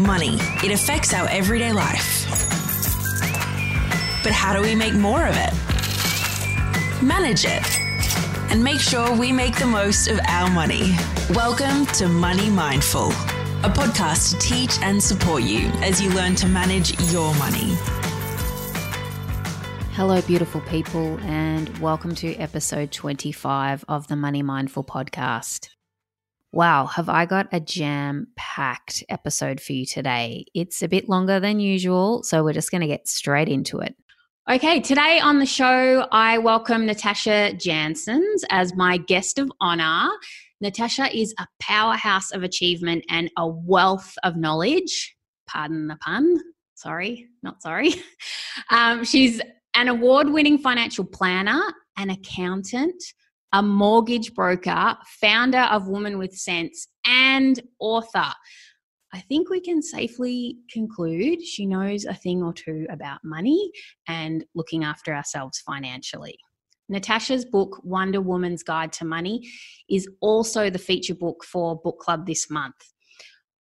Money. It affects our everyday life. But how do we make more of it? Manage it. And make sure we make the most of our money. Welcome to Money Mindful, a podcast to teach and support you as you learn to manage your money. Hello, beautiful people, and welcome to episode 25 of the Money Mindful podcast. Wow, have I got a jam packed episode for you today? It's a bit longer than usual, so we're just going to get straight into it. Okay, today on the show, I welcome Natasha Janssens as my guest of honor. Natasha is a powerhouse of achievement and a wealth of knowledge. Pardon the pun. Sorry, not sorry. Um, she's an award winning financial planner, an accountant, a mortgage broker, founder of Woman with Sense, and author. I think we can safely conclude she knows a thing or two about money and looking after ourselves financially. Natasha's book, Wonder Woman's Guide to Money, is also the feature book for book club this month.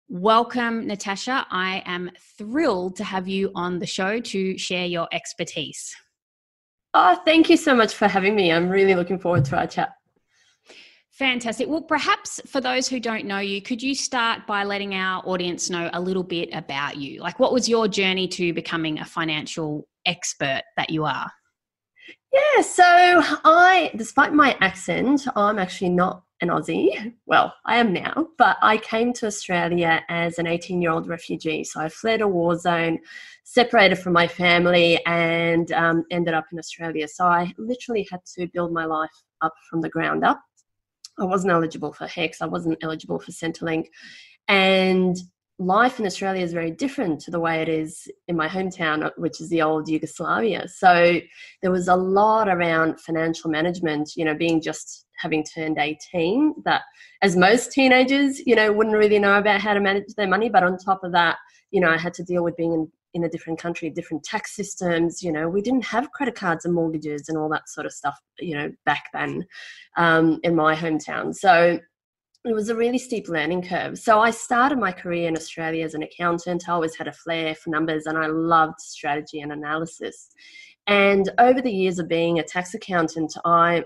Welcome, Natasha. I am thrilled to have you on the show to share your expertise. Oh, thank you so much for having me. I'm really looking forward to our chat. Fantastic. Well, perhaps for those who don't know you, could you start by letting our audience know a little bit about you? Like, what was your journey to becoming a financial expert that you are? Yeah, so I, despite my accent, I'm actually not an Aussie. Well, I am now, but I came to Australia as an 18 year old refugee. So I fled a war zone, separated from my family, and um, ended up in Australia. So I literally had to build my life up from the ground up. I wasn't eligible for HECS, I wasn't eligible for Centrelink. And life in Australia is very different to the way it is in my hometown, which is the old Yugoslavia. So there was a lot around financial management, you know, being just having turned 18, that as most teenagers, you know, wouldn't really know about how to manage their money. But on top of that, you know, I had to deal with being in, in a different country, different tax systems. You know, we didn't have credit cards and mortgages and all that sort of stuff, you know, back then um, in my hometown. So it was a really steep learning curve. So I started my career in Australia as an accountant. I always had a flair for numbers and I loved strategy and analysis. And over the years of being a tax accountant, I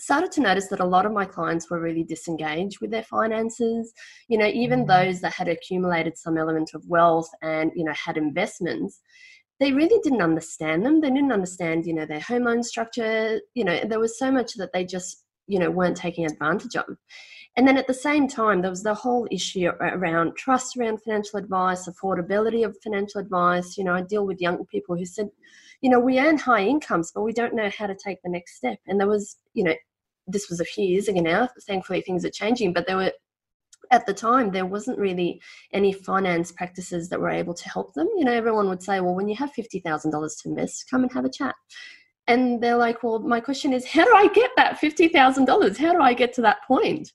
started to notice that a lot of my clients were really disengaged with their finances. You know, even mm. those that had accumulated some element of wealth and, you know, had investments, they really didn't understand them. They didn't understand, you know, their home loan structure. You know, there was so much that they just, you know, weren't taking advantage of. And then at the same time, there was the whole issue around trust around financial advice, affordability of financial advice. You know, I deal with young people who said, you know, we earn high incomes, but we don't know how to take the next step. And there was, you know, this was a few years ago now. Thankfully, things are changing, but there were at the time there wasn't really any finance practices that were able to help them you know everyone would say well when you have $50000 to invest come and have a chat and they're like well my question is how do i get that $50000 how do i get to that point?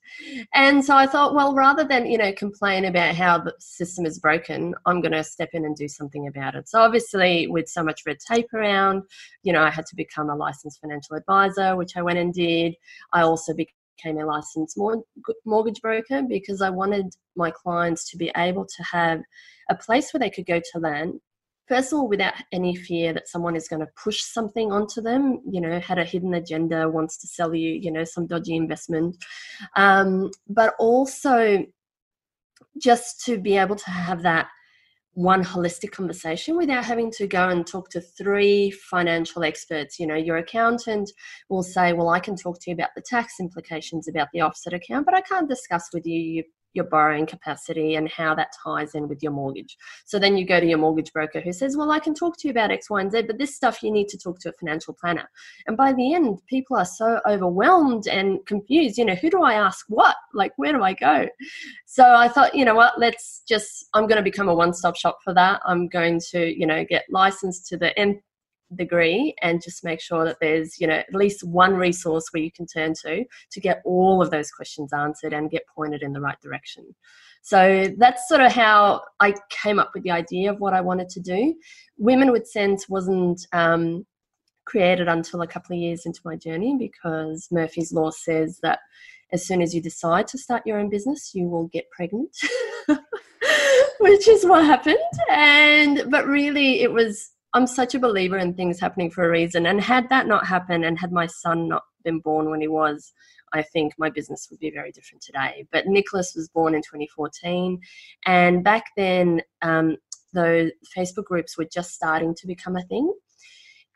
and so i thought well rather than you know complain about how the system is broken i'm going to step in and do something about it. So obviously with so much red tape around you know i had to become a licensed financial advisor which i went and did. I also became a licensed mortgage broker because i wanted my clients to be able to have a place where they could go to learn first of all without any fear that someone is going to push something onto them you know had a hidden agenda wants to sell you you know some dodgy investment um, but also just to be able to have that one holistic conversation without having to go and talk to three financial experts. You know, your accountant will say, Well, I can talk to you about the tax implications about the offset account, but I can't discuss with you your borrowing capacity and how that ties in with your mortgage. So then you go to your mortgage broker who says, Well, I can talk to you about X, Y, and Z, but this stuff you need to talk to a financial planner. And by the end, people are so overwhelmed and confused. You know, who do I ask what? Like, where do I go? So I thought, you know what, let's just, I'm going to become a one stop shop for that. I'm going to, you know, get licensed to the nth degree and just make sure that there's you know at least one resource where you can turn to to get all of those questions answered and get pointed in the right direction so that's sort of how i came up with the idea of what i wanted to do women with sense wasn't um, created until a couple of years into my journey because murphy's law says that as soon as you decide to start your own business you will get pregnant which is what happened. And but really, it was. I'm such a believer in things happening for a reason. And had that not happened, and had my son not been born when he was, I think my business would be very different today. But Nicholas was born in 2014, and back then, um, those Facebook groups were just starting to become a thing.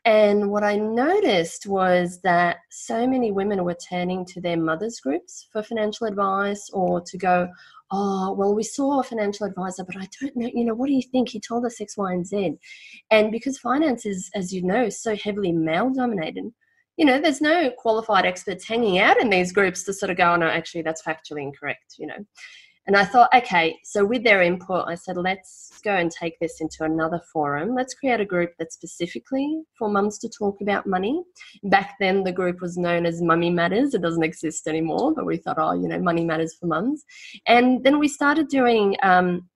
And what I noticed was that so many women were turning to their mothers' groups for financial advice or to go, oh, well, we saw a financial advisor, but I don't know, you know, what do you think? He told us X, Y, and Z. And because finance is, as you know, so heavily male dominated, you know, there's no qualified experts hanging out in these groups to sort of go, oh, no, actually, that's factually incorrect, you know. And I thought, okay, so with their input, I said, let's go and take this into another forum. Let's create a group that's specifically for mums to talk about money. Back then, the group was known as Mummy Matters. It doesn't exist anymore, but we thought, oh, you know, money matters for mums. And then we started doing um,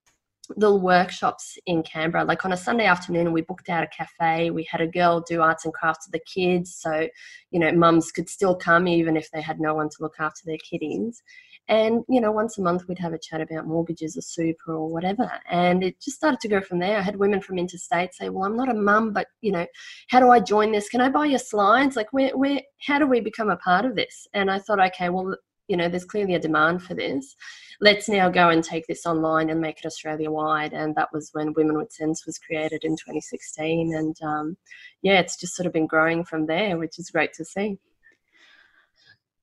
little workshops in Canberra. Like on a Sunday afternoon, we booked out a cafe. We had a girl do arts and crafts with the kids. So, you know, mums could still come even if they had no one to look after their kiddies. And, you know, once a month we'd have a chat about mortgages or super or whatever. And it just started to go from there. I had women from interstate say, well, I'm not a mum, but, you know, how do I join this? Can I buy your slides? Like, where, where, how do we become a part of this? And I thought, okay, well, you know, there's clearly a demand for this. Let's now go and take this online and make it Australia wide. And that was when Women with Sense was created in 2016. And um, yeah, it's just sort of been growing from there, which is great to see.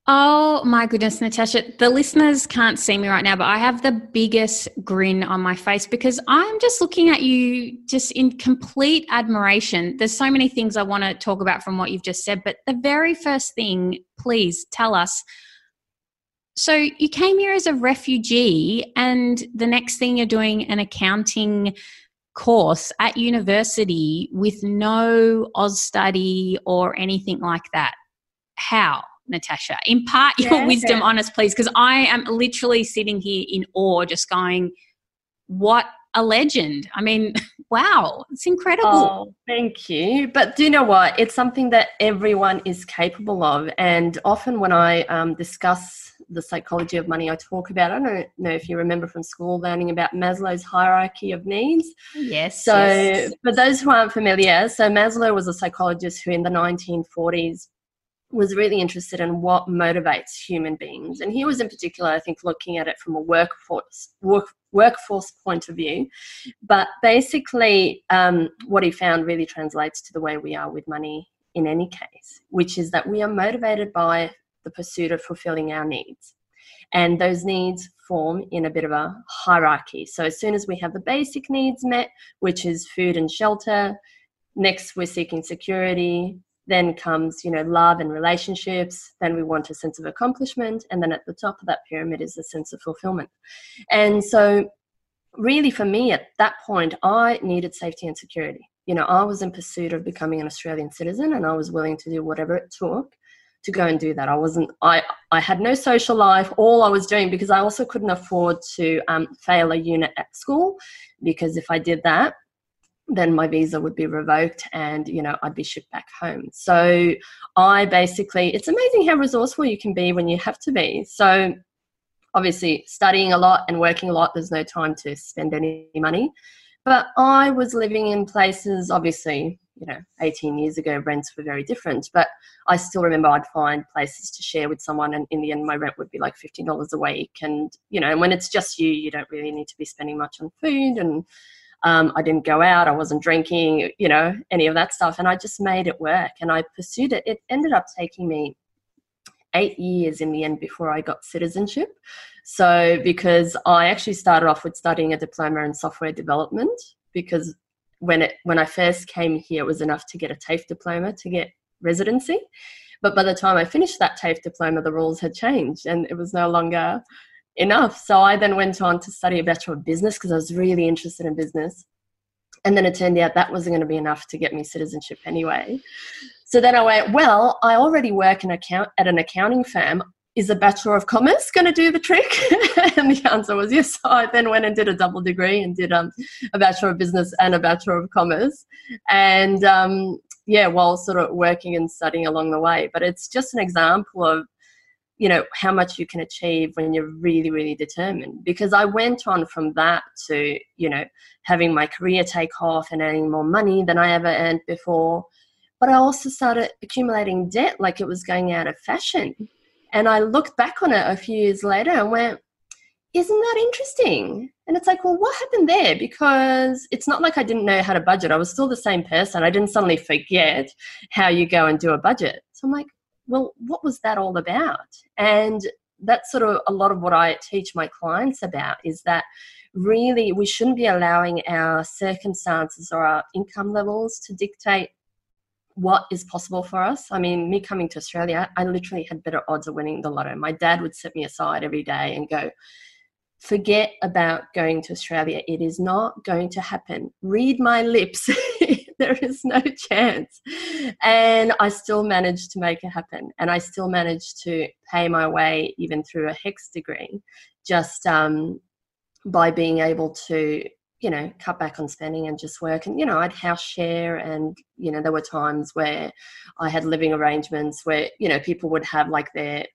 Oh my goodness, Natasha. The listeners can't see me right now, but I have the biggest grin on my face because I'm just looking at you just in complete admiration. There's so many things I want to talk about from what you've just said, but the very first thing, please tell us. So, you came here as a refugee, and the next thing you're doing an accounting course at university with no Austudy or anything like that. How? Natasha. Impart your yeah, wisdom yeah. on us, please, because I am literally sitting here in awe, just going, what a legend. I mean, wow, it's incredible. Oh, thank you. But do you know what? It's something that everyone is capable of. And often when I um, discuss the psychology of money, I talk about, I don't know if you remember from school learning about Maslow's hierarchy of needs. Yes. So, yes. for those who aren't familiar, so Maslow was a psychologist who in the 1940s was really interested in what motivates human beings. And he was in particular, I think, looking at it from a workforce, work, workforce point of view. But basically, um, what he found really translates to the way we are with money in any case, which is that we are motivated by the pursuit of fulfilling our needs. And those needs form in a bit of a hierarchy. So as soon as we have the basic needs met, which is food and shelter, next we're seeking security, then comes you know love and relationships. Then we want a sense of accomplishment. And then at the top of that pyramid is a sense of fulfillment. And so really for me at that point i needed safety and security. You know i was in pursuit of becoming an australian citizen and i was willing to do whatever it took to go and do that. I wasn't i i had no social life. All i was doing because i also couldn't afford to um, fail a unit at school because if i did that then my visa would be revoked and you know i'd be shipped back home. So i basically it's amazing how resourceful you can be when you have to be. So obviously studying a lot and working a lot there's no time to spend any money. But i was living in places obviously you know 18 years ago rents were very different but i still remember i'd find places to share with someone and in the end my rent would be like $50 a week. And you know and when it's just you you don't really need to be spending much on food and um, I didn't go out, I wasn't drinking, you know, any of that stuff. And I just made it work and I pursued it. It ended up taking me eight years in the end before I got citizenship. So, because I actually started off with studying a diploma in software development, because when it when I first came here, it was enough to get a TAFE diploma to get residency. But by the time I finished that TAFE diploma, the rules had changed, and it was no longer enough. So I then went on to study a Bachelor of Business because I was really interested in business. And then it turned out that wasn't going to be enough to get me citizenship anyway. So then I went, well, I already work in account at an accounting firm. Is a Bachelor of Commerce going to do the trick? and the answer was yes. So I then went and did a double degree and did um, a Bachelor of Business and a Bachelor of Commerce. And um, yeah, while sort of working and studying along the way. But it's just an example of you know how much you can achieve when you're really really determined. Because i went on from that to you know having my career take off and earning more money than i ever earned before. But i also started accumulating debt like it was going out of fashion. And i looked back on it a few years later and went isn't that interesting? And it's like well what happened there? Because it's not like i didn't know how to budget. I was still the same person. I didn't suddenly forget how you go and do a budget. So i'm like well, what was that all about? And that's sort of a lot of what I teach my clients about is that really we shouldn't be allowing our circumstances or our income levels to dictate what is possible for us. I mean, me coming to Australia, I literally had better odds of winning the lotto. My dad would set me aside every day and go, forget about going to Australia. It is not going to happen. Read my lips. there is no chance. And I still managed to make it happen. And I still managed to pay my way even through a HECS degree just um, by being able to, you know, cut back on spending and just work. And, you know, I'd house share and, you know, there were times where I had living arrangements where, you know, people would have like their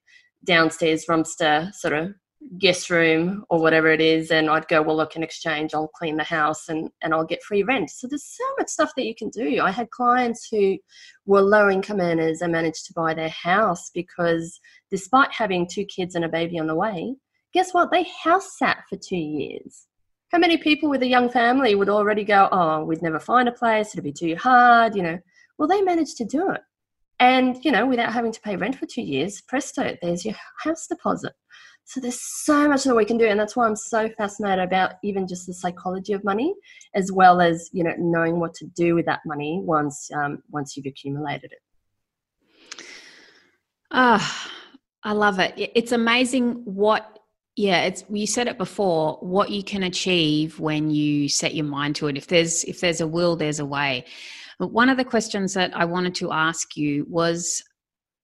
downstairs roomster sort of guest room or whatever it is and i'd go well look in exchange i'll clean the house and, and i'll get free rent. So there's so much stuff that you can do. I had clients who were low income earners and managed to buy their house because despite having two kids and a baby on the way guess what? They house sat for two years. How many people with a young family would already go oh we'd never find a place. It'd be too hard you know? Well they managed to do it. And you know without having to pay rent for two years presto there's your house deposit so there's so much that we can do, and that's why I'm so fascinated about even just the psychology of money, as well as you know knowing what to do with that money once um, once you've accumulated it. Ah, oh, I love it. It's amazing what yeah it's you said it before what you can achieve when you set your mind to it if there's if there's a will there's a way but one of the questions that i wanted to ask you was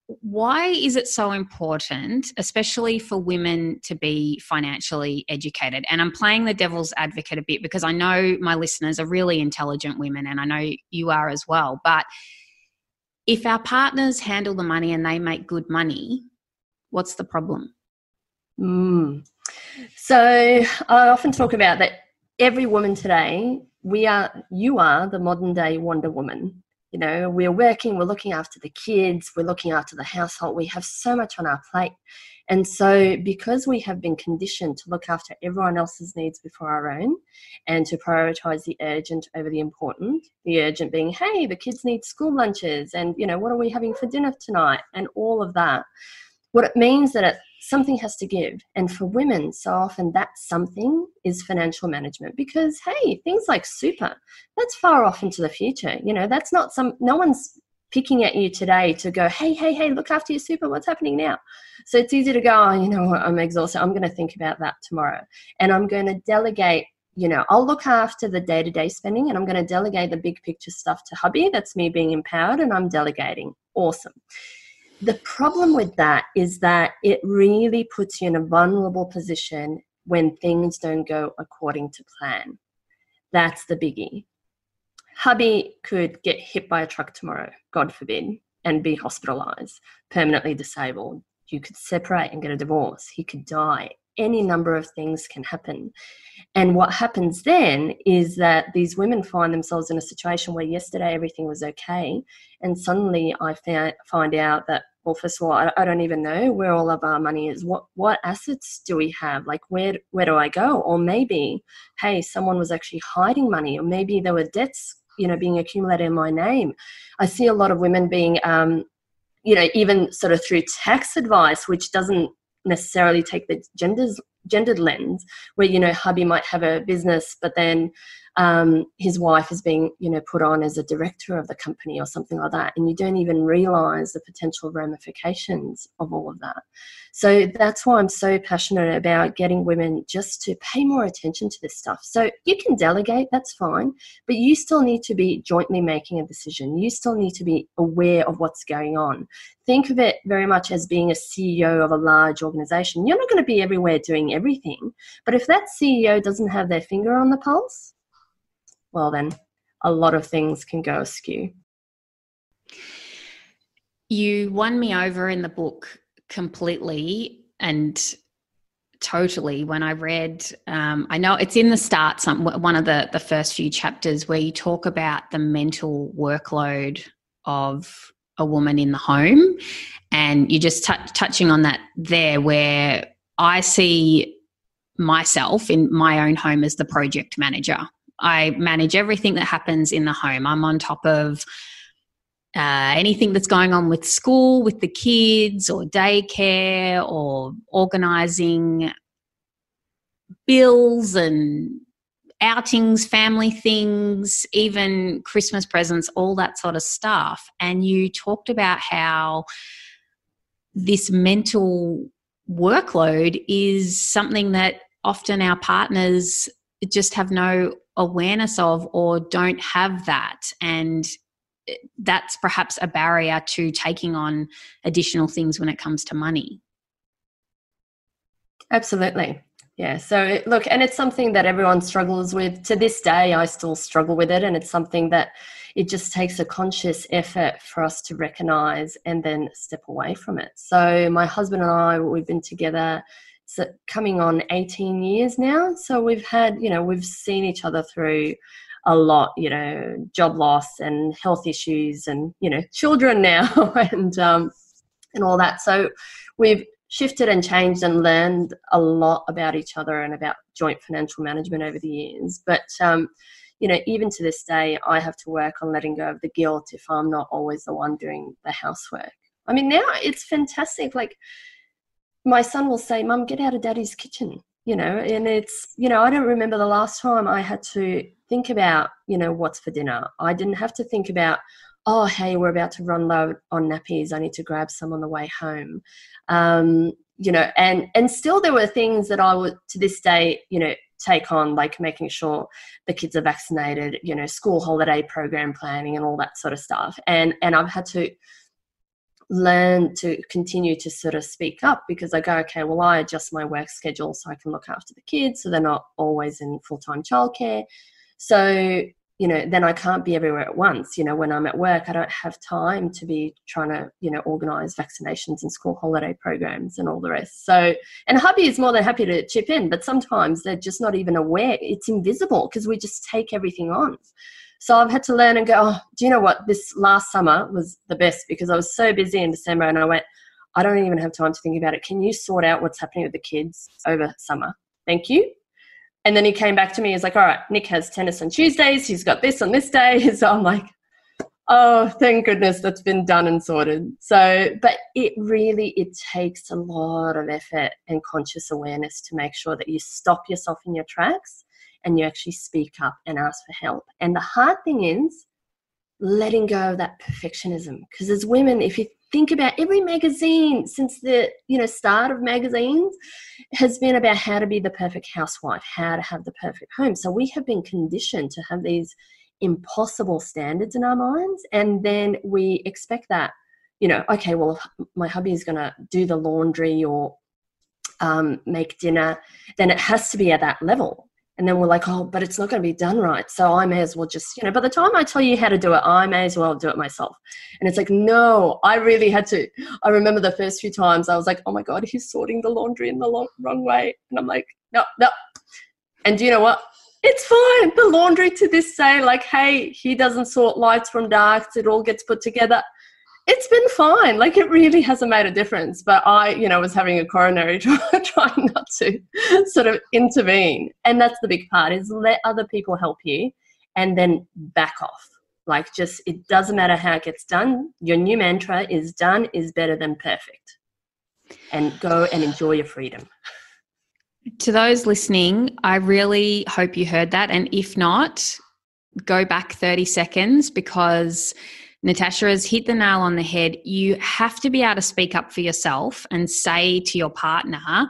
why is it so important, especially for women, to be financially educated? And I'm playing the devil's advocate a bit because I know my listeners are really intelligent women, and I know you are as well. But if our partners handle the money and they make good money, what's the problem? Mm. So I often talk about that every woman today, we are, you are the modern day Wonder Woman you know we're working we're looking after the kids we're looking after the household we have so much on our plate. And so because we have been conditioned to look after everyone else's needs before our own and to prioritize the urgent over the important the urgent being hey the kids need school lunches and you know what are we having for dinner tonight? and all of that what it means that it, something has to give. And for women, so often that something is financial management because, hey, things like super, that's far off into the future. You know, that's not some, no one's picking at you today to go, hey, hey, hey, look after your super. What's happening now? So it's easy to go, oh, you know I'm exhausted. I'm going to think about that tomorrow. And I'm going to delegate you know, I'll look after the day to day spending and I'm going to delegate the big picture stuff to hubby. That's me being empowered and I'm delegating. Awesome. The problem with that is that it really puts you in a vulnerable position when things don't go according to plan. That's the biggie. Hubby could get hit by a truck tomorrow, God forbid, and be hospitalized, permanently disabled. You could separate and get a divorce. He could die. Any number of things can happen. And what happens then is that these women find themselves in a situation where yesterday everything was okay, and suddenly I find out that well, first of all, I, I, don't even know where all of our money is. What what assets do we have? Like where where do I go? Or maybe, hey, someone was actually hiding money, or maybe there were debts, you know, being accumulated in my name. I see a lot of women being, um, you know, even sort of through tax advice, which doesn't necessarily take the genders gendered lens, where you know, hubby might have a business, but then um, his wife is being you know put on as a director of the company or something like that. And you don't even realize the potential ramifications of all of that. So that's why i'm so passionate about getting women just to pay more attention to this stuff. So you can delegate that's fine but you still need to be jointly making a decision. You still need to be aware of what's going on. Think of it very much as being a ceo of a large organization. You're not going to be everywhere doing everything but if that ceo doesn't have their finger on the pulse well, then a lot of things can go askew. You won me over in the book completely and totally when i read um, i know it's in the start some one of the the first few chapters where you talk about the mental workload of a woman in the home and you're just t- touching on that there where i see myself in my own home as the project manager i manage everything that happens in the home i'm on top of uh, anything that's going on with school, with the kids, or daycare, or organizing bills and outings, family things, even Christmas presents, all that sort of stuff. And you talked about how this mental workload is something that often our partners just have no awareness of or don't have that. And that's perhaps a barrier to taking on additional things when it comes to money. Absolutely. Yeah. So, look, and it's something that everyone struggles with. To this day, I still struggle with it. And it's something that it just takes a conscious effort for us to recognize and then step away from it. So, my husband and I, we've been together so coming on 18 years now. So, we've had, you know, we've seen each other through a lot, you know, job loss and health issues and, you know, children now and, um, and all that. So we've shifted and changed and learned a lot about each other and about joint financial management over the years. But, um, you know, even to this day, I have to work on letting go of the guilt if I'm not always the one doing the housework. I mean, now it's fantastic. Like, my son will say, Mum, get out of daddy's kitchen you know and it's you know i don't remember the last time i had to think about you know what's for dinner i didn't have to think about oh hey we're about to run low on nappies i need to grab some on the way home um, you know and and still there were things that i would to this day you know take on like making sure the kids are vaccinated you know school holiday program planning and all that sort of stuff and and i've had to learn to continue to sort of speak up because I go, okay, well, I adjust my work schedule so I can look after the kids so they're not always in full time childcare. So, you know, then I can't be everywhere at once. You know, when I'm at work, I don't have time to be trying to, you know, organize vaccinations and school holiday programs and all the rest. So, and hubby is more than happy to chip in, but sometimes they're just not even aware. It's invisible because we just take everything on. So I've had to learn and go, oh, do you know what? This last summer was the best because I was so busy in December and I went, I don't even have time to think about it. Can you sort out what's happening with the kids over summer? Thank you. And then he came back to me. He's like, all right, Nick has tennis on Tuesdays. He's got this on this day. So I'm like, oh, thank goodness that's been done and sorted. So, but it really, it takes a lot of effort and conscious awareness to make sure that you stop yourself in your tracks and you actually speak up and ask for help. And the hard thing is letting go of that perfectionism. Because as women, if you think about every magazine since the you know start of magazines has been about how to be the perfect housewife, how to have the perfect home. So we have been conditioned to have these impossible standards in our minds, and then we expect that you know, okay, well, my hubby is going to do the laundry or um, make dinner, then it has to be at that level and then we're like, oh, but it's not going to be done right. So I may as well just, you know, by the time I tell you how to do it, I may as well do it myself. And it's like, no, I really had to. I remember the first few times I was like, oh my God, he's sorting the laundry in the long, wrong way. And I'm like, no, no. And do you know what? It's fine. The laundry to this day, like, hey, he doesn't sort lights from darks. It all gets put together it's been fine. Like it really hasn't made a difference. But I, you know, was having a coronary trying not to sort of intervene. And that's the big part is let other people help you and then back off. Like just it doesn't matter how it gets done. Your new mantra is done is better than perfect. And go and enjoy your freedom. To those listening, I really hope you heard that. And if not, go back 30 seconds because Natasha has hit the nail on the head. You have to be able to speak up for yourself and say to your partner,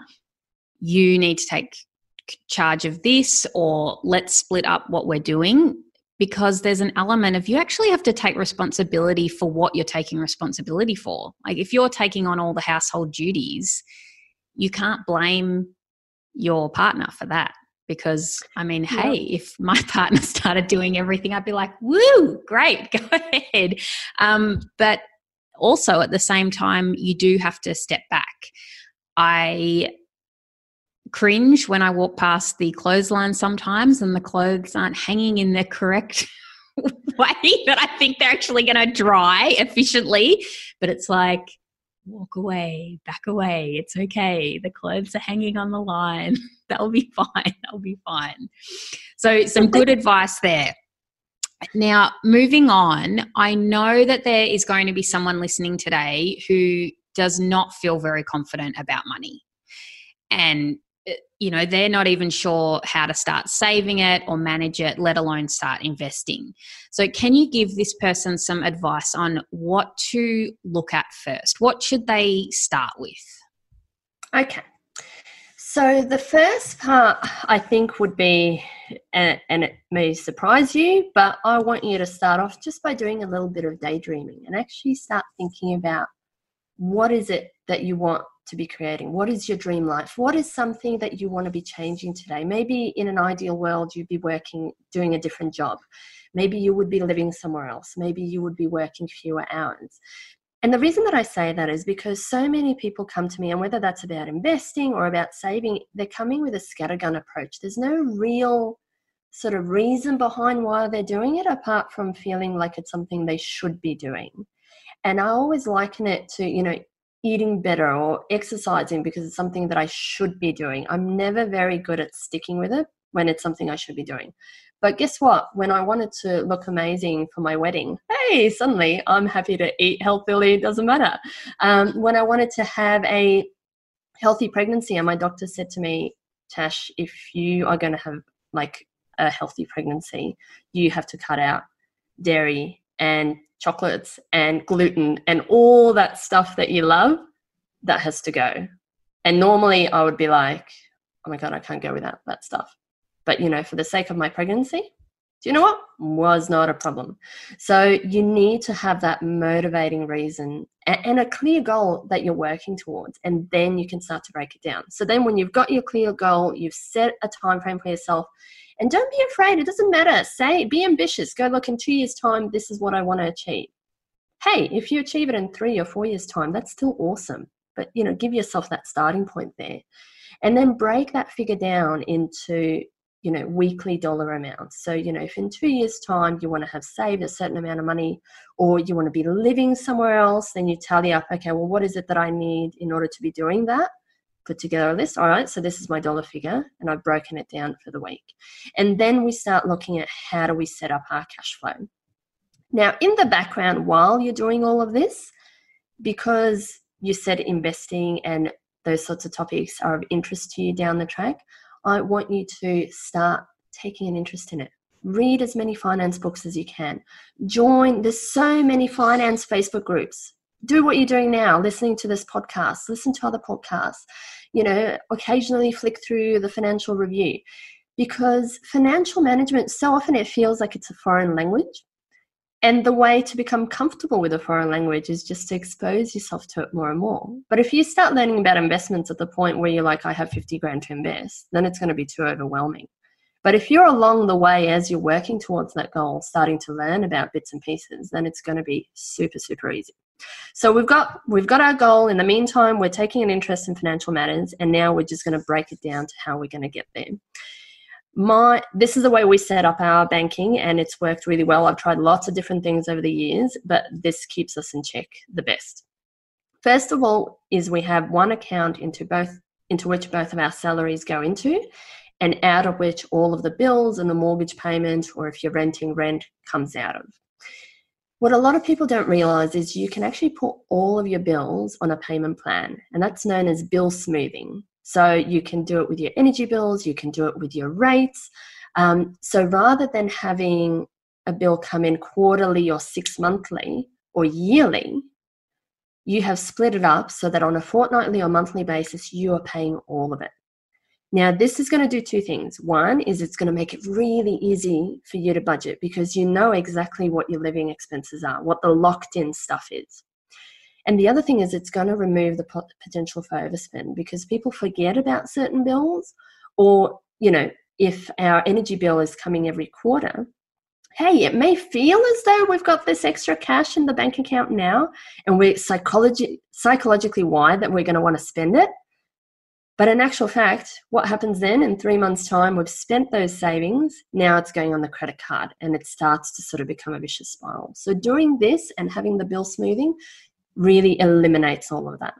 you need to take charge of this, or let's split up what we're doing. Because there's an element of you actually have to take responsibility for what you're taking responsibility for. Like if you're taking on all the household duties, you can't blame your partner for that because I mean, yeah. hey, if my partner started doing everything, I'd be like, woo, great, go ahead. Um, but also at the same time, you do have to step back. I cringe when I walk past the clothesline sometimes and the clothes aren't hanging in the correct way that I think they're actually going to dry efficiently. But it's like, walk away, back away. It's okay. The clothes are hanging on the line. That'll be fine. That'll be fine. So, some good advice there. Now, moving on, I know that there is going to be someone listening today who does not feel very confident about money. And you know they're not even sure how to start saving it or manage it let alone start investing. So can you give this person some advice on what to look at first? What should they start with? Okay. So the first part i think would be and, and it may surprise you but i want you to start off just by doing a little bit of daydreaming and actually start thinking about what is it that you want to be creating? What is your dream life? What is something that you want to be changing today? Maybe in an ideal world, you'd be working, doing a different job. Maybe you would be living somewhere else. Maybe you would be working fewer hours. And the reason that I say that is because so many people come to me, and whether that's about investing or about saving, they're coming with a scattergun approach. There's no real sort of reason behind why they're doing it apart from feeling like it's something they should be doing. And I always liken it to, you know, eating better or exercising because it's something that I should be doing. I'm never very good at sticking with it when it's something I should be doing. But guess what? When I wanted to look amazing for my wedding, hey, suddenly I'm happy to eat healthily. It doesn't matter. Um, when I wanted to have a healthy pregnancy, and my doctor said to me, Tash, if you are going to have like a healthy pregnancy, you have to cut out dairy and chocolates and gluten and all that stuff that you love, that has to go. And normally I would be like, oh my God, I can't go without that stuff. But, you know, for the sake of my pregnancy, do you know what? Was not a problem. So you need to have that motivating reason and a clear goal that you're working towards, and then you can start to break it down. So then, when you've got your clear goal, you've set a time frame for yourself, and don't be afraid. It doesn't matter. Say, be ambitious. Go look in two years' time. This is what I want to achieve. Hey, if you achieve it in three or four years' time, that's still awesome. But you know, give yourself that starting point there, and then break that figure down into you know weekly dollar amounts. So you know, if in two years' time you want to have saved a certain amount of money, or you want to be living somewhere else, then you tally up. Okay, well, what is it that I need in order to be doing that? Put together a list. All right, so this is my dollar figure, and I've broken it down for the week. And then we start looking at how do we set up our cash flow. Now, in the background, while you're doing all of this, because you said investing and those sorts of topics are of interest to you down the track, I want you to start taking an interest in it. Read as many finance books as you can. Join, there's so many finance Facebook groups do what you're doing now, listening to this podcast, listen to other podcasts, you know, occasionally flick through the financial review because financial management so often it feels like it's a foreign language. And the way to become comfortable with a foreign language is just to expose yourself to it more and more. But if you start learning about investments at the point where you're like, I have 50 grand to invest, then it's going to be too overwhelming. But if you're along the way as you're working towards that goal, starting to learn about bits and pieces, then it's going to be super, super easy. So we've got we've got our goal. In the meantime, we're taking an interest in financial matters, and now we're just going to break it down to how we're going to get there. My this is the way we set up our banking, and it's worked really well. I've tried lots of different things over the years, but this keeps us in check the best. First of all, is we have one account into both into which both of our salaries go into, and out of which all of the bills and the mortgage payment, or if you're renting, rent comes out of. What a lot of people don't realize is you can actually put all of your bills on a payment plan, and that's known as bill smoothing. So you can do it with your energy bills, you can do it with your rates. Um, so rather than having a bill come in quarterly or six monthly or yearly, you have split it up so that on a fortnightly or monthly basis, you are paying all of it. Now, this is going to do two things. One is it's going to make it really easy for you to budget because you know exactly what your living expenses are, what the locked in stuff is. And the other thing is it's going to remove the potential for overspend because people forget about certain bills or, you know, if our energy bill is coming every quarter, hey, it may feel as though we've got this extra cash in the bank account now and we're psychology, psychologically wired that we're going to want to spend it. But in actual fact, what happens then in three months' time, we've spent those savings, now it's going on the credit card and it starts to sort of become a vicious spiral. So, doing this and having the bill smoothing really eliminates all of that.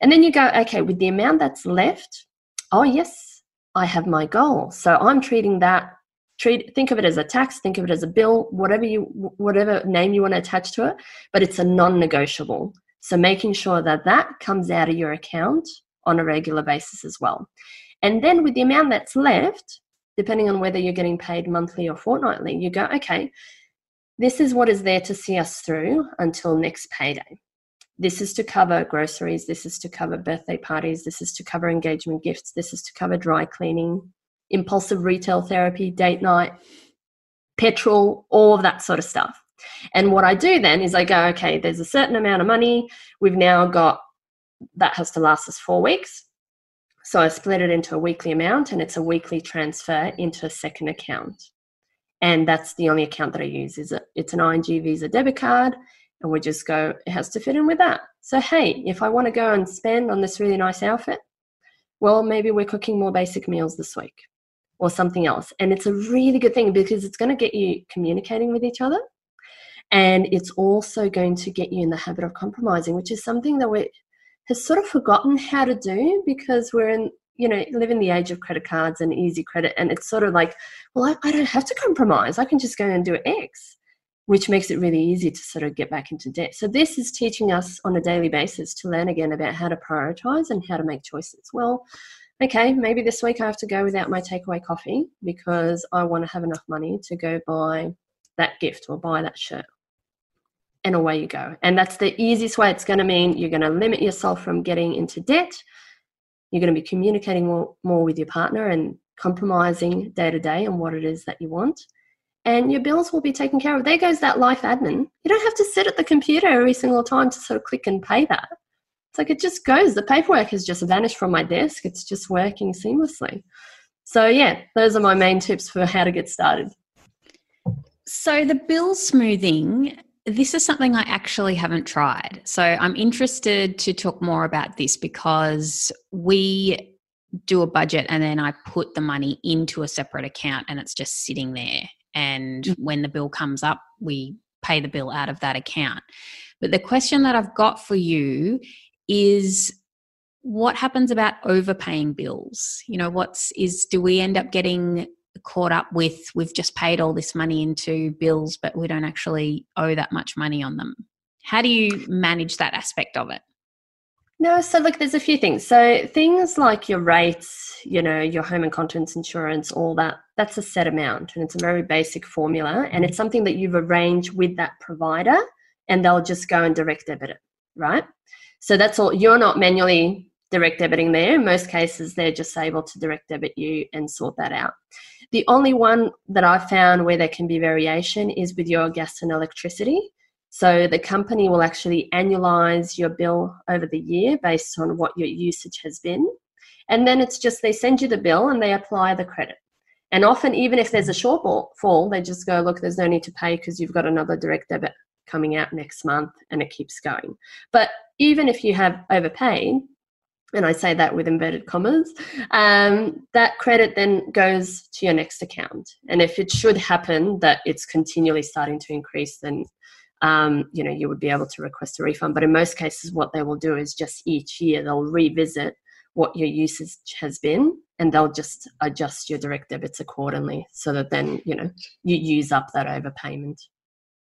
And then you go, okay, with the amount that's left, oh, yes, I have my goal. So, I'm treating that treat think of it as a tax think of it as a bill whatever you whatever name you want to attach to it but it's a non-negotiable so making sure that that comes out of your account on a regular basis as well and then with the amount that's left depending on whether you're getting paid monthly or fortnightly you go okay this is what is there to see us through until next payday this is to cover groceries this is to cover birthday parties this is to cover engagement gifts this is to cover dry cleaning impulsive retail therapy, date night, petrol, all of that sort of stuff. And what I do then is I go, okay, there's a certain amount of money. We've now got that has to last us four weeks. So I split it into a weekly amount and it's a weekly transfer into a second account. And that's the only account that I use is it, it's an ING Visa debit card and we just go, it has to fit in with that. So hey, if I want to go and spend on this really nice outfit, well, maybe we're cooking more basic meals this week or something else. And it's a really good thing because it's going to get you communicating with each other. And it's also going to get you in the habit of compromising, which is something that we has sort of forgotten how to do because we're in, you know, live in the age of credit cards and easy credit. And it's sort of like, well, I, I don't have to compromise. I can just go and do X, which makes it really easy to sort of get back into debt. So this is teaching us on a daily basis to learn again about how to prioritize and how to make choices. Well, okay, maybe this week I have to go without my takeaway coffee because I want to have enough money to go buy that gift or buy that shirt. And away you go. And that's the easiest way it's going to mean you're going to limit yourself from getting into debt. You're going to be communicating more, more with your partner and compromising day to day on what it is that you want. And your bills will be taken care of. There goes that life admin. You don't have to sit at the computer every single time to sort of click and pay that it's like it just goes. The paperwork has just vanished from my desk. It's just working seamlessly. So, yeah, those are my main tips for how to get started. So, the bill smoothing, this is something I actually haven't tried. So, I'm interested to talk more about this because we do a budget and then I put the money into a separate account and it's just sitting there. And mm. when the bill comes up, we pay the bill out of that account. But the question that I've got for you is what happens about overpaying bills? You know, what's is do we end up getting caught up with we've just paid all this money into bills, but we don't actually owe that much money on them? How do you manage that aspect of it? No, so look, there's a few things. So things like your rates, you know, your home and contents insurance, all that, that's a set amount and it's a very basic formula and it's mm-hmm. something that you've arranged with that provider and they'll just go and direct debit it, right? So that's all. You're not manually direct debiting there. In most cases, they're just able to direct debit you and sort that out. The only one that I've found where there can be variation is with your gas and electricity. So the company will actually annualize your bill over the year based on what your usage has been. And then it's just they send you the bill and they apply the credit. And often, even if there's a shortfall, they just go, look, there's no need to pay because you've got another direct debit coming out next month and it keeps going. But even if you have overpaid, and I say that with inverted commas, um, that credit then goes to your next account. And if it should happen that it's continually starting to increase, then um, you know you would be able to request a refund. But in most cases, what they will do is just each year they'll revisit what your usage has been, and they'll just adjust your direct debits accordingly, so that then you know you use up that overpayment.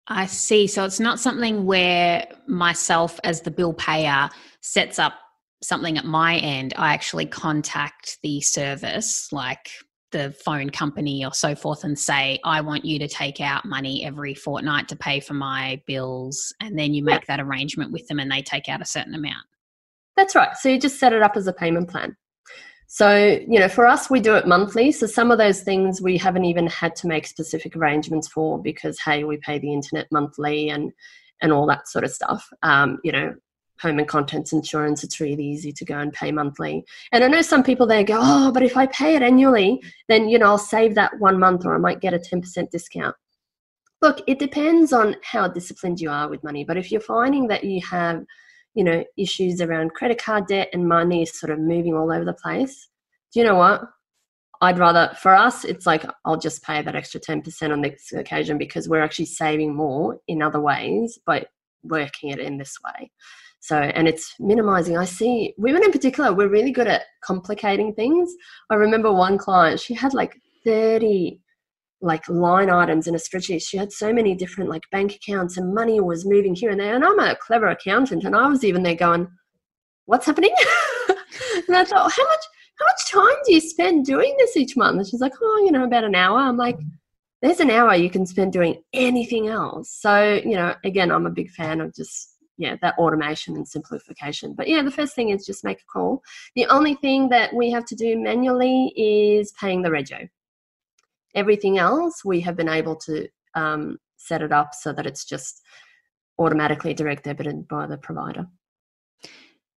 I see. So it's not something where myself, as the bill payer, sets up something at my end. I actually contact the service, like the phone company or so forth, and say, I want you to take out money every fortnight to pay for my bills. And then you make that arrangement with them and they take out a certain amount. That's right. So you just set it up as a payment plan. So, you know, for us, we do it monthly. So, some of those things we haven't even had to make specific arrangements for because, hey, we pay the internet monthly and and all that sort of stuff. Um, you know, home and contents insurance, it's really easy to go and pay monthly. And I know some people they go, oh, but if I pay it annually, then you know I'll save that one month or I might get a ten percent discount. look, it depends on how disciplined you are with money. But if you're finding that you have, you know, issues around credit card debt and money is sort of moving all over the place, do you know what? I'd rather, for us, it's like I'll just pay that extra 10% on this occasion because we're actually saving more in other ways by working it in this way. So, and it's minimizing. I see women in particular, we're really good at complicating things. I remember one client, she had like 30 like line items in a spreadsheet. She had so many different like bank accounts and money was moving here and there. And I'm a clever accountant and I was even there going, what's happening? and I thought, how much, how much time do you spend doing this each month? And she's like, oh, you know, about an hour. I'm like, there's an hour you can spend doing anything else. So, you know, again, I'm a big fan of just, yeah, that automation and simplification. But yeah, the first thing is just make a call. The only thing that we have to do manually is paying the rego. Everything else, we have been able to um, set it up so that it's just automatically direct debited by the provider.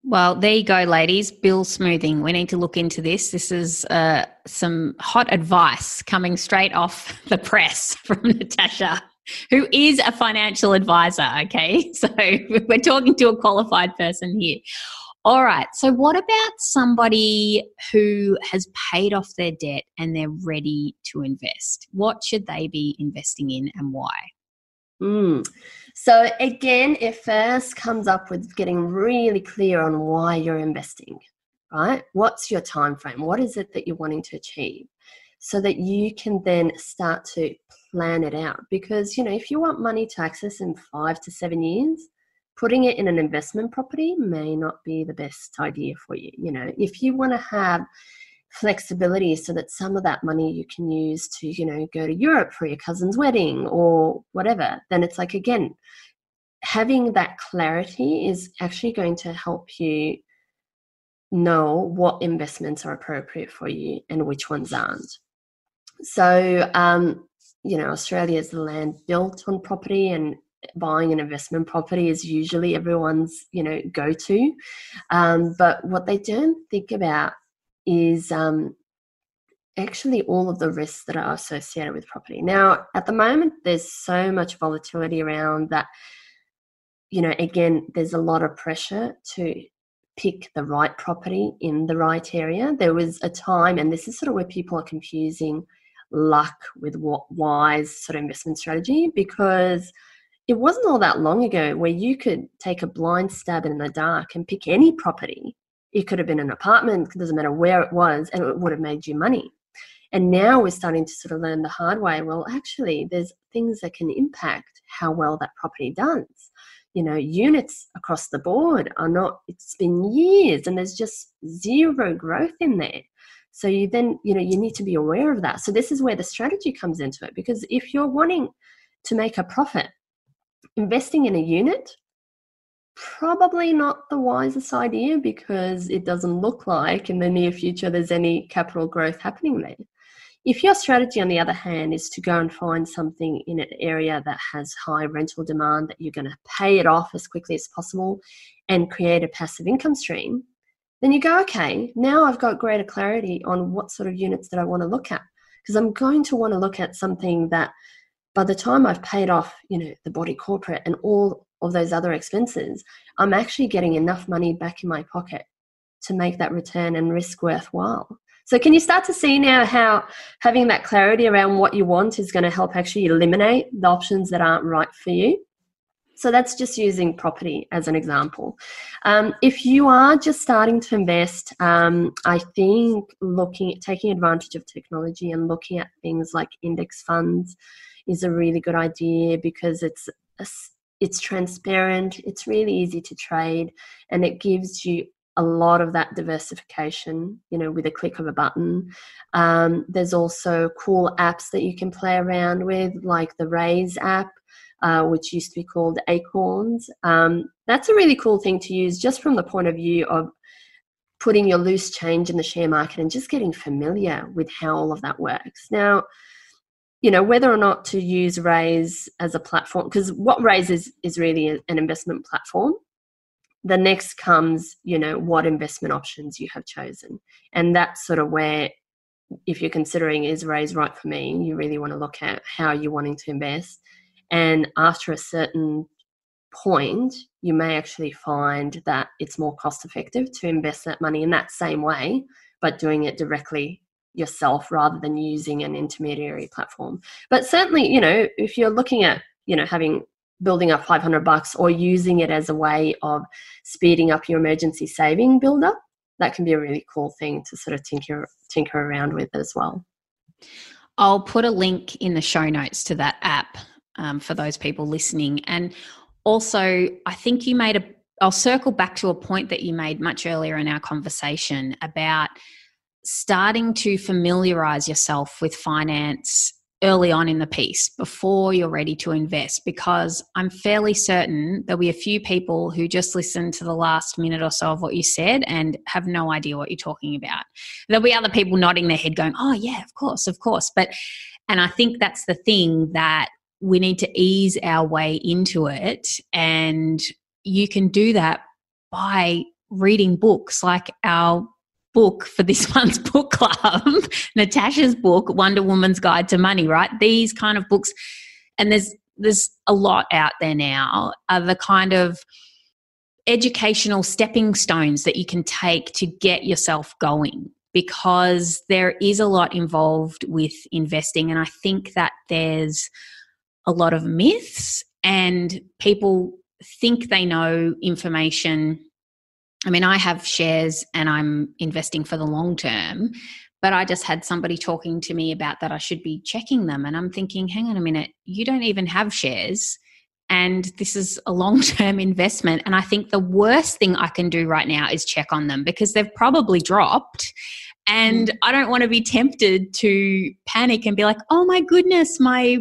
Well, there you go, ladies. Bill smoothing. We need to look into this. This is uh, some hot advice coming straight off the press from Natasha, who is a financial advisor. Okay. So we're talking to a qualified person here. All right. So, what about somebody who has paid off their debt and they're ready to invest? What should they be investing in and why? Mm. So again, it first comes up with getting really clear on why you're investing, right? What's your time frame? What is it that you're wanting to achieve? So that you can then start to plan it out. Because, you know, if you want money to access in five to seven years, putting it in an investment property may not be the best idea for you. You know, if you want to have flexibility so that some of that money you can use to you know go to europe for your cousin's wedding or whatever then it's like again having that clarity is actually going to help you know what investments are appropriate for you and which ones aren't so um, you know australia is the land built on property and buying an investment property is usually everyone's you know go to um, but what they don't think about is um, actually all of the risks that are associated with property. Now, at the moment, there's so much volatility around that, you know, again, there's a lot of pressure to pick the right property in the right area. There was a time, and this is sort of where people are confusing luck with what wise sort of investment strategy because it wasn't all that long ago where you could take a blind stab in the dark and pick any property it could have been an apartment, doesn't matter where it was, and it would have made you money. And now we're starting to sort of learn the hard way well, actually, there's things that can impact how well that property does. You know, units across the board are not, it's been years and there's just zero growth in there. So you then, you know, you need to be aware of that. So this is where the strategy comes into it because if you're wanting to make a profit, investing in a unit probably not the wisest idea because it doesn't look like in the near future there's any capital growth happening there. If your strategy, on the other hand, is to go and find something in an area that has high rental demand that you're going to pay it off as quickly as possible and create a passive income stream, then you go, okay, now I've got greater clarity on what sort of units that I want to look at. Because I'm going to want to look at something that by the time I've paid off, you know, the body corporate and all of those other expenses, I'm actually getting enough money back in my pocket to make that return and risk worthwhile. So, can you start to see now how having that clarity around what you want is going to help actually eliminate the options that aren't right for you? So, that's just using property as an example. Um, if you are just starting to invest, um, I think looking at taking advantage of technology and looking at things like index funds is a really good idea because it's a, it's transparent, it's really easy to trade, and it gives you a lot of that diversification, you know, with a click of a button. Um, there's also cool apps that you can play around with, like the Raiz app, uh, which used to be called Acorns. Um, that's a really cool thing to use just from the point of view of putting your loose change in the share market and just getting familiar with how all of that works. Now, you know whether or not to use Raiz as a platform because what Raiz is is really an investment platform the next comes you know what investment options you have chosen and that's sort of where if you're considering is Raiz right for me you really want to look at how you're wanting to invest And after a certain point, you may actually find that it's more cost effective to invest that money in that same way, but doing it directly yourself rather than using an intermediary platform. But certainly, you know, if you're looking at, you know, having building up 500 bucks or using it as a way of speeding up your emergency saving builder, that can be a really cool thing to sort of tinker tinker around with as well. I'll put a link in the show notes to that app um, for those people listening. And also, I think you made a, I'll circle back to a point that you made much earlier in our conversation about starting to familiarize yourself with finance early on in the piece before you're ready to invest because I'm fairly certain there'll be a few people who just listen to the last minute or so of what you said and have no idea what you're talking about. There'll be other people nodding their head going, "Oh yeah, of course, of course." But and I think that's the thing that we need to ease our way into it and you can do that by reading books like our book for this month's book club, Natasha's book, Wonder Woman's Guide to Money, right? These kind of books, and there's there's a lot out there now, are the kind of educational stepping stones that you can take to get yourself going because there is a lot involved with investing and I think that there's a lot of myths and people think they know information I mean, I have shares and I'm investing for the long term, but I just had somebody talking to me about that I should be checking them. And I'm thinking, hang on a minute, you don't even have shares. And this is a long term investment. And I think the worst thing I can do right now is check on them because they've probably dropped. And mm. I don't want to be tempted to panic and be like, oh my goodness, my.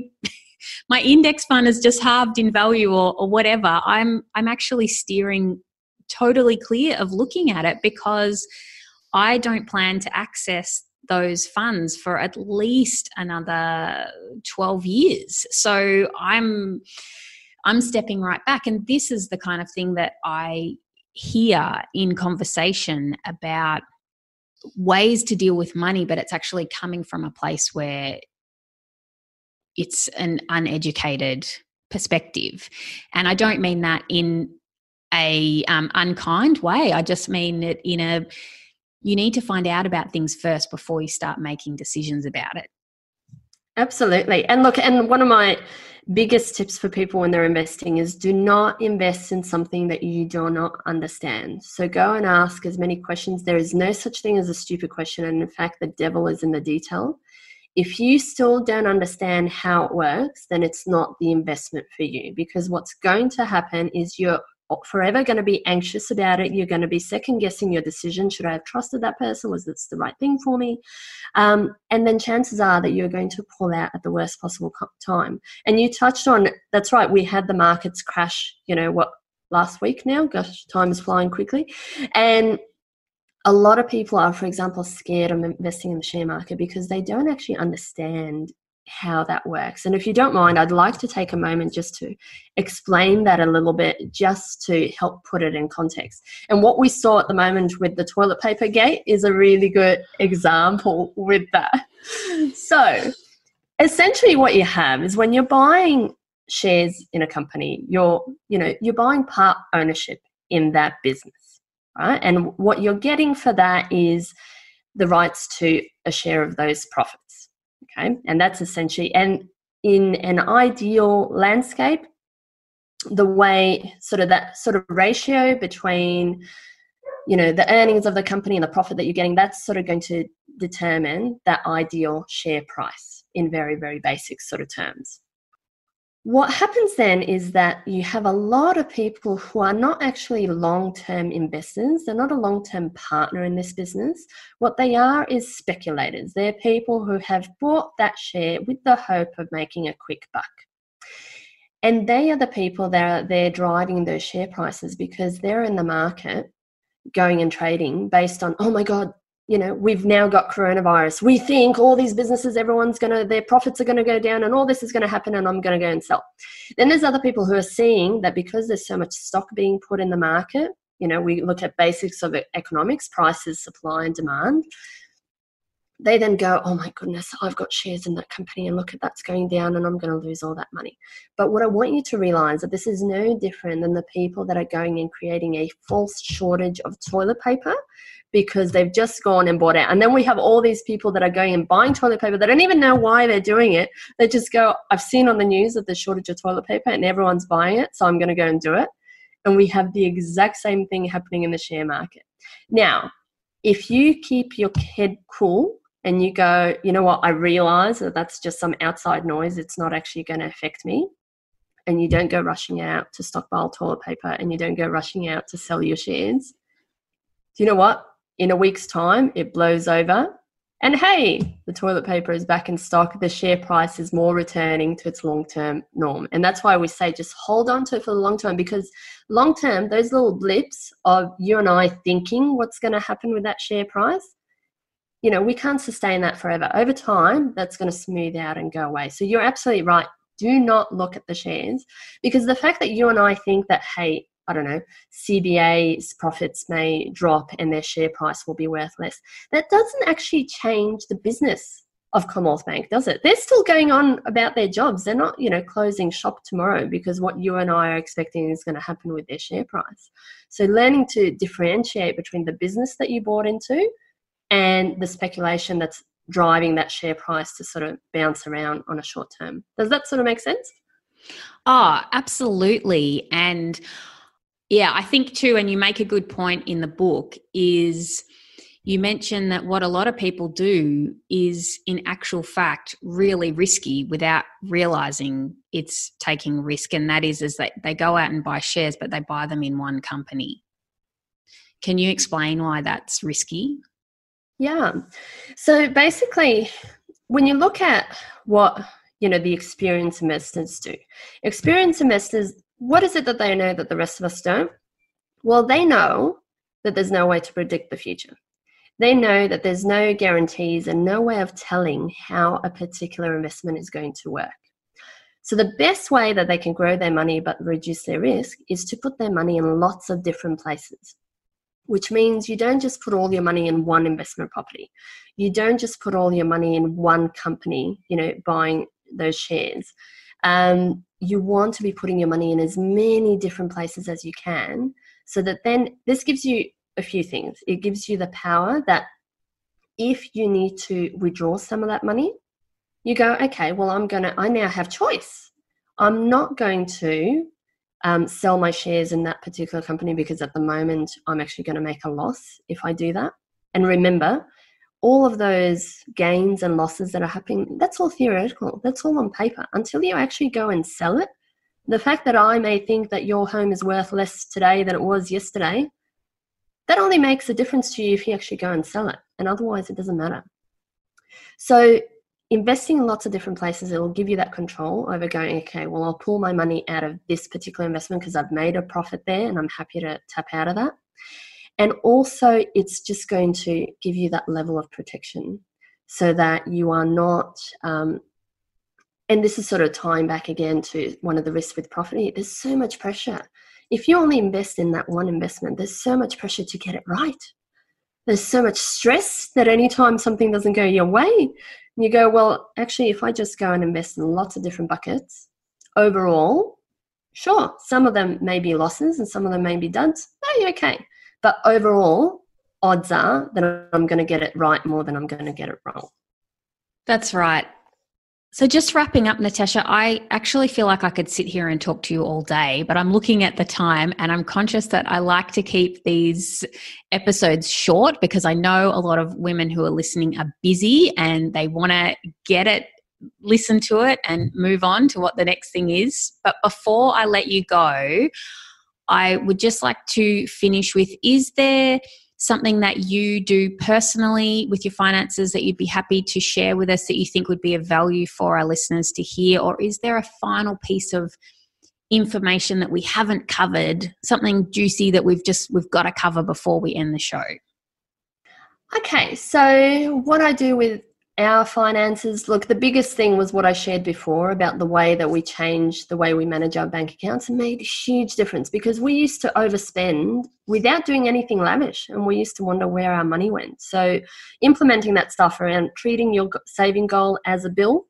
My index fund has just halved in value or, or whatever i'm i'm actually steering totally clear of looking at it because I don't plan to access those funds for at least another 12 years. So I'm I'm stepping right back and this is the kind of thing that I hear in conversation about ways to deal with money but it's actually coming from a place where it's an uneducated perspective and i don't mean that in a um, unkind way. I just mean it in a you need to find out about things first before you start making decisions about it. Absolutely. And look, and one of my biggest tips for people when they're investing is do not invest in something that you do not understand. So go and ask as many questions. There is no such thing as a stupid question. And in fact, the devil is in the detail. If you still don't understand how it works, then it's not the investment for you because what's going to happen is you're forever going to be anxious about it. You're going to be second guessing your decision. Should I have trusted that person? Was this the right thing for me? Um, and then chances are that you're going to pull out at the worst possible time. And you touched on that's right. We had the markets crash. You know what? Last week now. Gosh, time is flying quickly, and a lot of people are, for example, scared of investing in the share market because they don't actually understand how that works. And if you don't mind, I'd like to take a moment just to explain that a little bit, just to help put it in context. And what we saw at the moment with the toilet paper gate is a really good example with that. So, essentially, what you have is when you're buying shares in a company, you're you know you're buying part ownership in that business, right? And what you're getting for that is the rights to a share of those profits Okay, and that's essentially, and in an ideal landscape, the way sort of that sort of ratio between you know the earnings of the company and the profit that you're getting that's sort of going to determine that ideal share price in very very basic sort of terms what happens then is that you have a lot of people who are not actually long term investors. They're not a long term partner in this business. What they are is speculators. They're people who have bought that share with the hope of making a quick buck. And they are the people that are they're driving those share prices because they're in the market going and trading based on, oh my God, you know we've now got coronavirus. We think all these businesses everyone's going to their profits are going to go down and all this is going to happen and i'm going to go and sell. Then there's other people who are seeing that because there's so much stock being put in the market you know we look at basics of economics prices supply and demand they then go, oh my goodness, I've got shares in that company and look at that's going down and I'm going to lose all that money. But what I want you to realize that this is no different than the people that are going and creating a false shortage of toilet paper because they've just gone and bought it. And then we have all these people that are going and buying toilet paper. They don't even know why they're doing it. They just go, I've seen on the news that there's shortage of toilet paper and everyone's buying it, so I'm going to go and do it. And we have the exact same thing happening in the share market. Now, if you keep your head cool and you go, you know what, I realize that that's just some outside noise, it's not actually going to affect me. And you don't go rushing out to stockpile toilet paper and you don't go rushing out to sell your shares. Do you know what? In a week's time, it blows over. And hey, the toilet paper is back in stock. The share price is more returning to its long term norm. And that's why we say just hold on to it for the long term because long term, those little blips of you and I thinking what's going to happen with that share price you know, we can't sustain that forever. Over time, that's going to smooth out and go away. So you're absolutely right. Do not look at the shares because the fact that you and I think that, hey, I don't know, CBA's profits may drop and their share price will be worth less, that doesn't actually change the business of Commonwealth Bank, does it? They're still going on about their jobs. They're not, you know, closing shop tomorrow because what you and I are expecting is going to happen with their share price. So learning to differentiate between the business that you bought into and the speculation that's driving that share price to sort of bounce around on a short term. Does that sort of make sense? Oh, absolutely. And yeah, I think too, and you make a good point in the book, is you mention that what a lot of people do is in actual fact really risky without realizing it's taking risk and that is is that they go out and buy shares but they buy them in one company can you explain why that's risky yeah. So basically, when you look at what you know the experienced investors do, experienced investors, what is it that they know that the rest of us don't? Well, they know that there's no way to predict the future. They know that there's no guarantees and no way of telling how a particular investment is going to work. So, the best way that they can grow their money but reduce their risk is to put their money in lots of different places which means you don't just put all your money in one investment property. You don't just put all your money in one company, you know, buying those shares. Um, you want to be putting your money in as many different places as you can so that then this gives you a few things. It gives you the power that if you need to withdraw some of that money, you go, okay, well, I'm going to, I now have choice. I'm not going to um, sell my shares in that particular company because at the moment I'm actually going to make a loss if I do that. And remember, all of those gains and losses that are happening, that's all theoretical. That's all on paper. Until you actually go and sell it, the fact that I may think that your home is worth less today than it was yesterday, that only makes a difference to you if you actually go and sell it. And otherwise, it doesn't matter. So investing in lots of different places it will give you that control over going okay well i'll pull my money out of this particular investment because i've made a profit there and i'm happy to tap out of that. And also it's just going to give you that level of protection so that you are not um, and this is sort of tying back again to one of the risks with property there's so much pressure. If you only invest in that one investment there's so much pressure to get it right. There's so much stress that anytime something doesn't go your way you go, well, actually, if I just go and invest in lots of different buckets, overall, sure, some of them may be losses and some of them may be duds. Oh, okay. But overall, odds are that I'm going to get it right more than I'm going to get it wrong. That's right. So, just wrapping up, Natasha, I actually feel like I could sit here and talk to you all day, but I'm looking at the time and I'm conscious that I like to keep these episodes short because I know a lot of women who are listening are busy and they want to get it, listen to it, and move on to what the next thing is. But before I let you go, I would just like to finish with is there something that you do personally with your finances that you'd be happy to share with us that you think would be of value for our listeners to hear? Or is there a final piece of information that we haven't covered, something juicy that we've just we've got to cover before we end the show? Okay, so what I do with our finances. Look the biggest thing was what i shared before about the way that we changed the way we manage our bank accounts. And made a huge difference because we used to overspend without doing anything lavish and we used to wonder where our money went. So implementing that stuff around treating your saving goal as a bill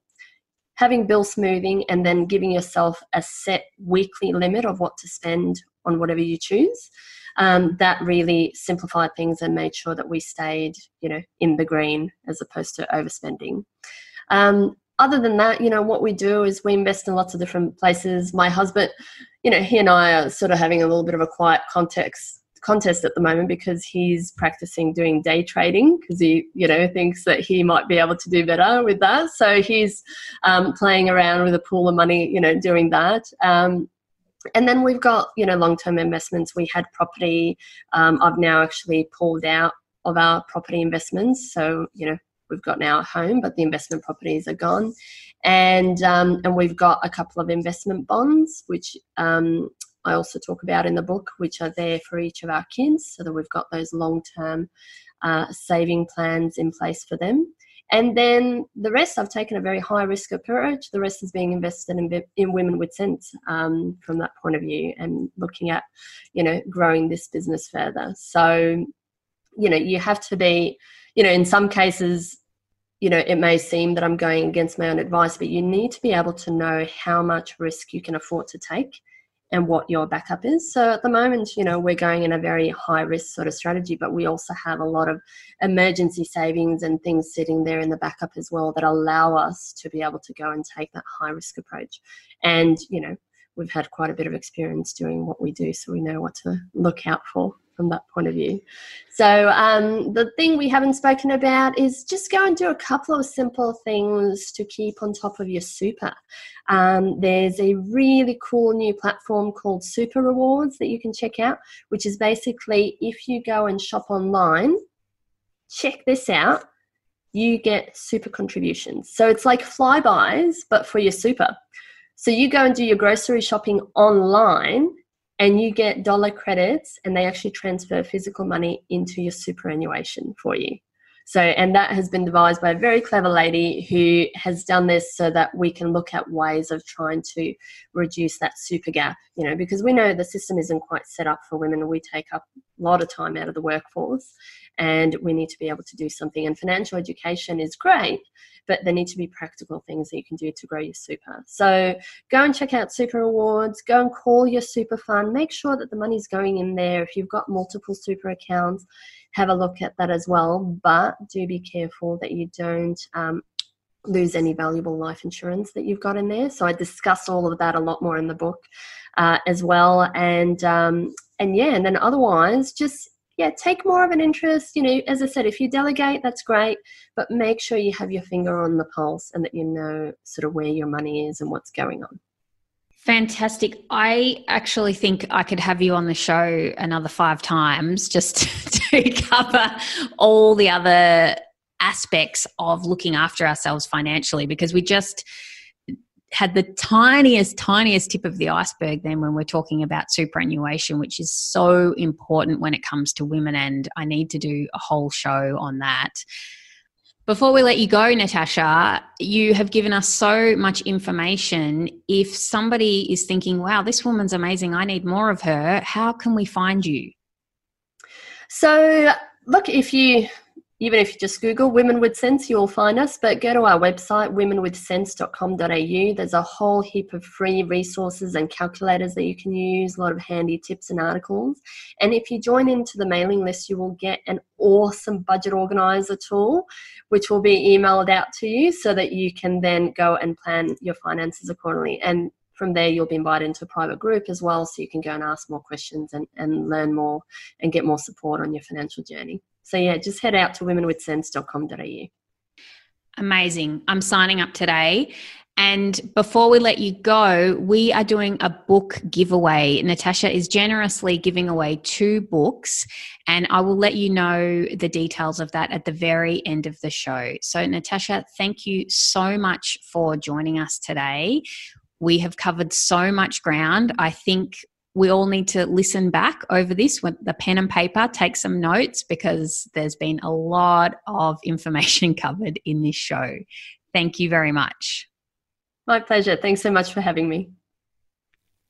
having bill smoothing and then giving yourself a set weekly limit of what to spend on whatever you choose um, that really simplified things and made sure that we stayed, you know, in the green as opposed to overspending. Um, other than that, you know, what we do is we invest in lots of different places. My husband, you know, he and I are sort of having a little bit of a quiet context contest at the moment because he's practicing doing day trading because he you know thinks that he might be able to do better with that so he's um, playing around with a pool of money you know doing that um, and then we've got you know long-term investments. We had property um, i've now actually pulled out of our property investments. So you know we've got now a home but the investment properties are gone. And um, and we've got a couple of investment bonds which um, i also talk about in the book which are there for each of our kids so that we've got those long-term uh, saving plans in place for them and then the rest, I've taken a very high risk approach. The rest is being invested in, in women with sense um, from that point of view and looking at, you know, growing this business further. So, you know, you have to be, you know, in some cases, you know, it may seem that I'm going against my own advice, but you need to be able to know how much risk you can afford to take and what your backup is. So at the moment, you know, we're going in a very high risk sort of strategy, but we also have a lot of emergency savings and things sitting there in the backup as well that allow us to be able to go and take that high risk approach. And, you know, we've had quite a bit of experience doing what we do, so we know what to look out for from that point of view. So, um, the thing we haven't spoken about is just go and do a couple of simple things to keep on top of your super. Um, there's a really cool new platform called Super Rewards that you can check out, which is basically if you go and shop online, check this out, you get super contributions. So, it's like Flybuys, but for your super. So, you go and do your grocery shopping online and you get dollar credits and they actually transfer physical money into your superannuation for you. So, and that has been devised by a very clever lady who has done this so that we can look at ways of trying to reduce that super gap, you know, because we know the system isn't quite set up for women. We take up a lot of time out of the workforce and we need to be able to do something. And financial education is great, but there need to be practical things that you can do to grow your super. So go and check out Super Rewards, go and call your super fund, make sure that the money's going in there. If you've got multiple super accounts, have a look at that as well. But do be careful that you don't um, lose any valuable life insurance that you've got in there. So I discuss all of that a lot more in the book uh, as well. And um, and yeah, and then otherwise, just yeah, take more of an interest. You know, as I said, if you delegate, that's great, but make sure you have your finger on the pulse and that you know sort of where your money is and what's going on. Fantastic. I actually think I could have you on the show another five times just to cover all the other aspects of looking after ourselves financially because we just had the tiniest, tiniest tip of the iceberg then when we're talking about superannuation, which is so important when it comes to women. And I need to do a whole show on that. Before we let you go, Natasha, you have given us so much information. If somebody is thinking, wow, this woman's amazing, I need more of her, how can we find you? So, look, if you even if you just Google Women with Sense, you'll find us. But go to our website, womenwithsense.com.au. There's a whole heap of free resources and calculators that you can use, a lot of handy tips and articles. And if you join into the mailing list, you will get an awesome budget organizer tool, which will be emailed out to you so that you can then go and plan your finances accordingly. And from there you'll be invited into a private group as well so you can go and ask more questions and, and learn more and get more support on your financial journey so yeah, just head out to womenwithsense.com.au. Amazing. I'm signing up today. And before we let you go, we are doing a book giveaway. Natasha is generously giving away two books, and I will let you know the details of that at the very end of the show. So, Natasha, thank you so much for joining us today. We have covered so much ground. I think we all need to listen back over this with the pen and paper, take some notes because there's been a lot of information covered in this show. Thank you very much. My pleasure. Thanks so much for having me.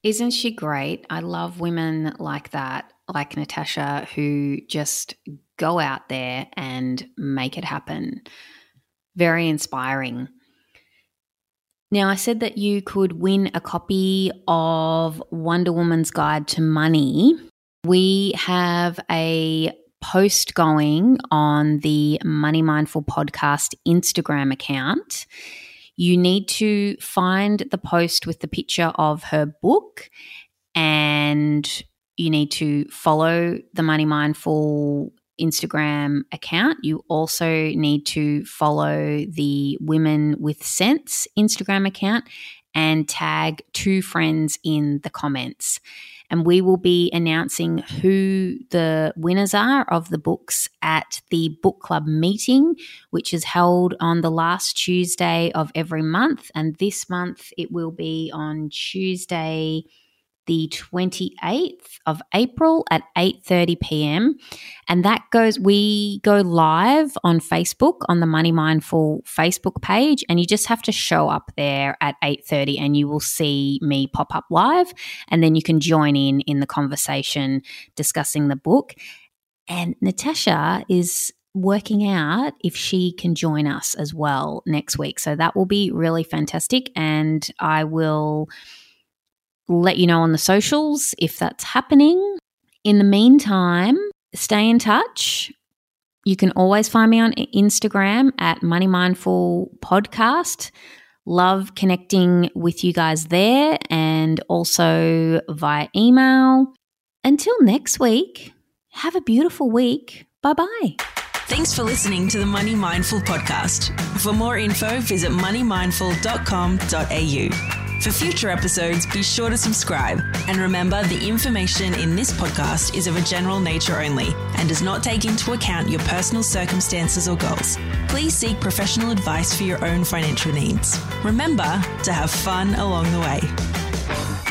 Isn't she great? I love women like that, like Natasha, who just go out there and make it happen. Very inspiring. Now, I said that you could win a copy of Wonder Woman's Guide to Money. We have a post going on the Money Mindful Podcast Instagram account. You need to find the post with the picture of her book and you need to follow the Money Mindful Instagram account. You also need to follow the Women with Sense Instagram account and tag two friends in the comments. And we will be announcing who the winners are of the books at the book club meeting, which is held on the last Tuesday of every month. And this month it will be on Tuesday, the 28th of April at 8:30 p.m. and that goes we go live on Facebook on the Money Mindful Facebook page and you just have to show up there at 8:30 and you will see me pop up live. And then you can join in in the conversation discussing the book. And Natasha is working out if she can join us as well next week. So that will be really fantastic and I will let you know on the socials if that's happening. In the meantime, stay in touch. You can always find me on Instagram at Money Mindful Podcast. Love connecting with you guys there and also via email. Until next week, have a beautiful week. Bye bye. Thanks for listening to the Money Mindful podcast. For more info, visit moneymindful.com.au. For future episodes, be sure to subscribe. And remember, the information in this podcast is of a general nature only and does not take into account your personal circumstances or goals. Please seek professional advice for your own financial needs. Remember to have fun along the way.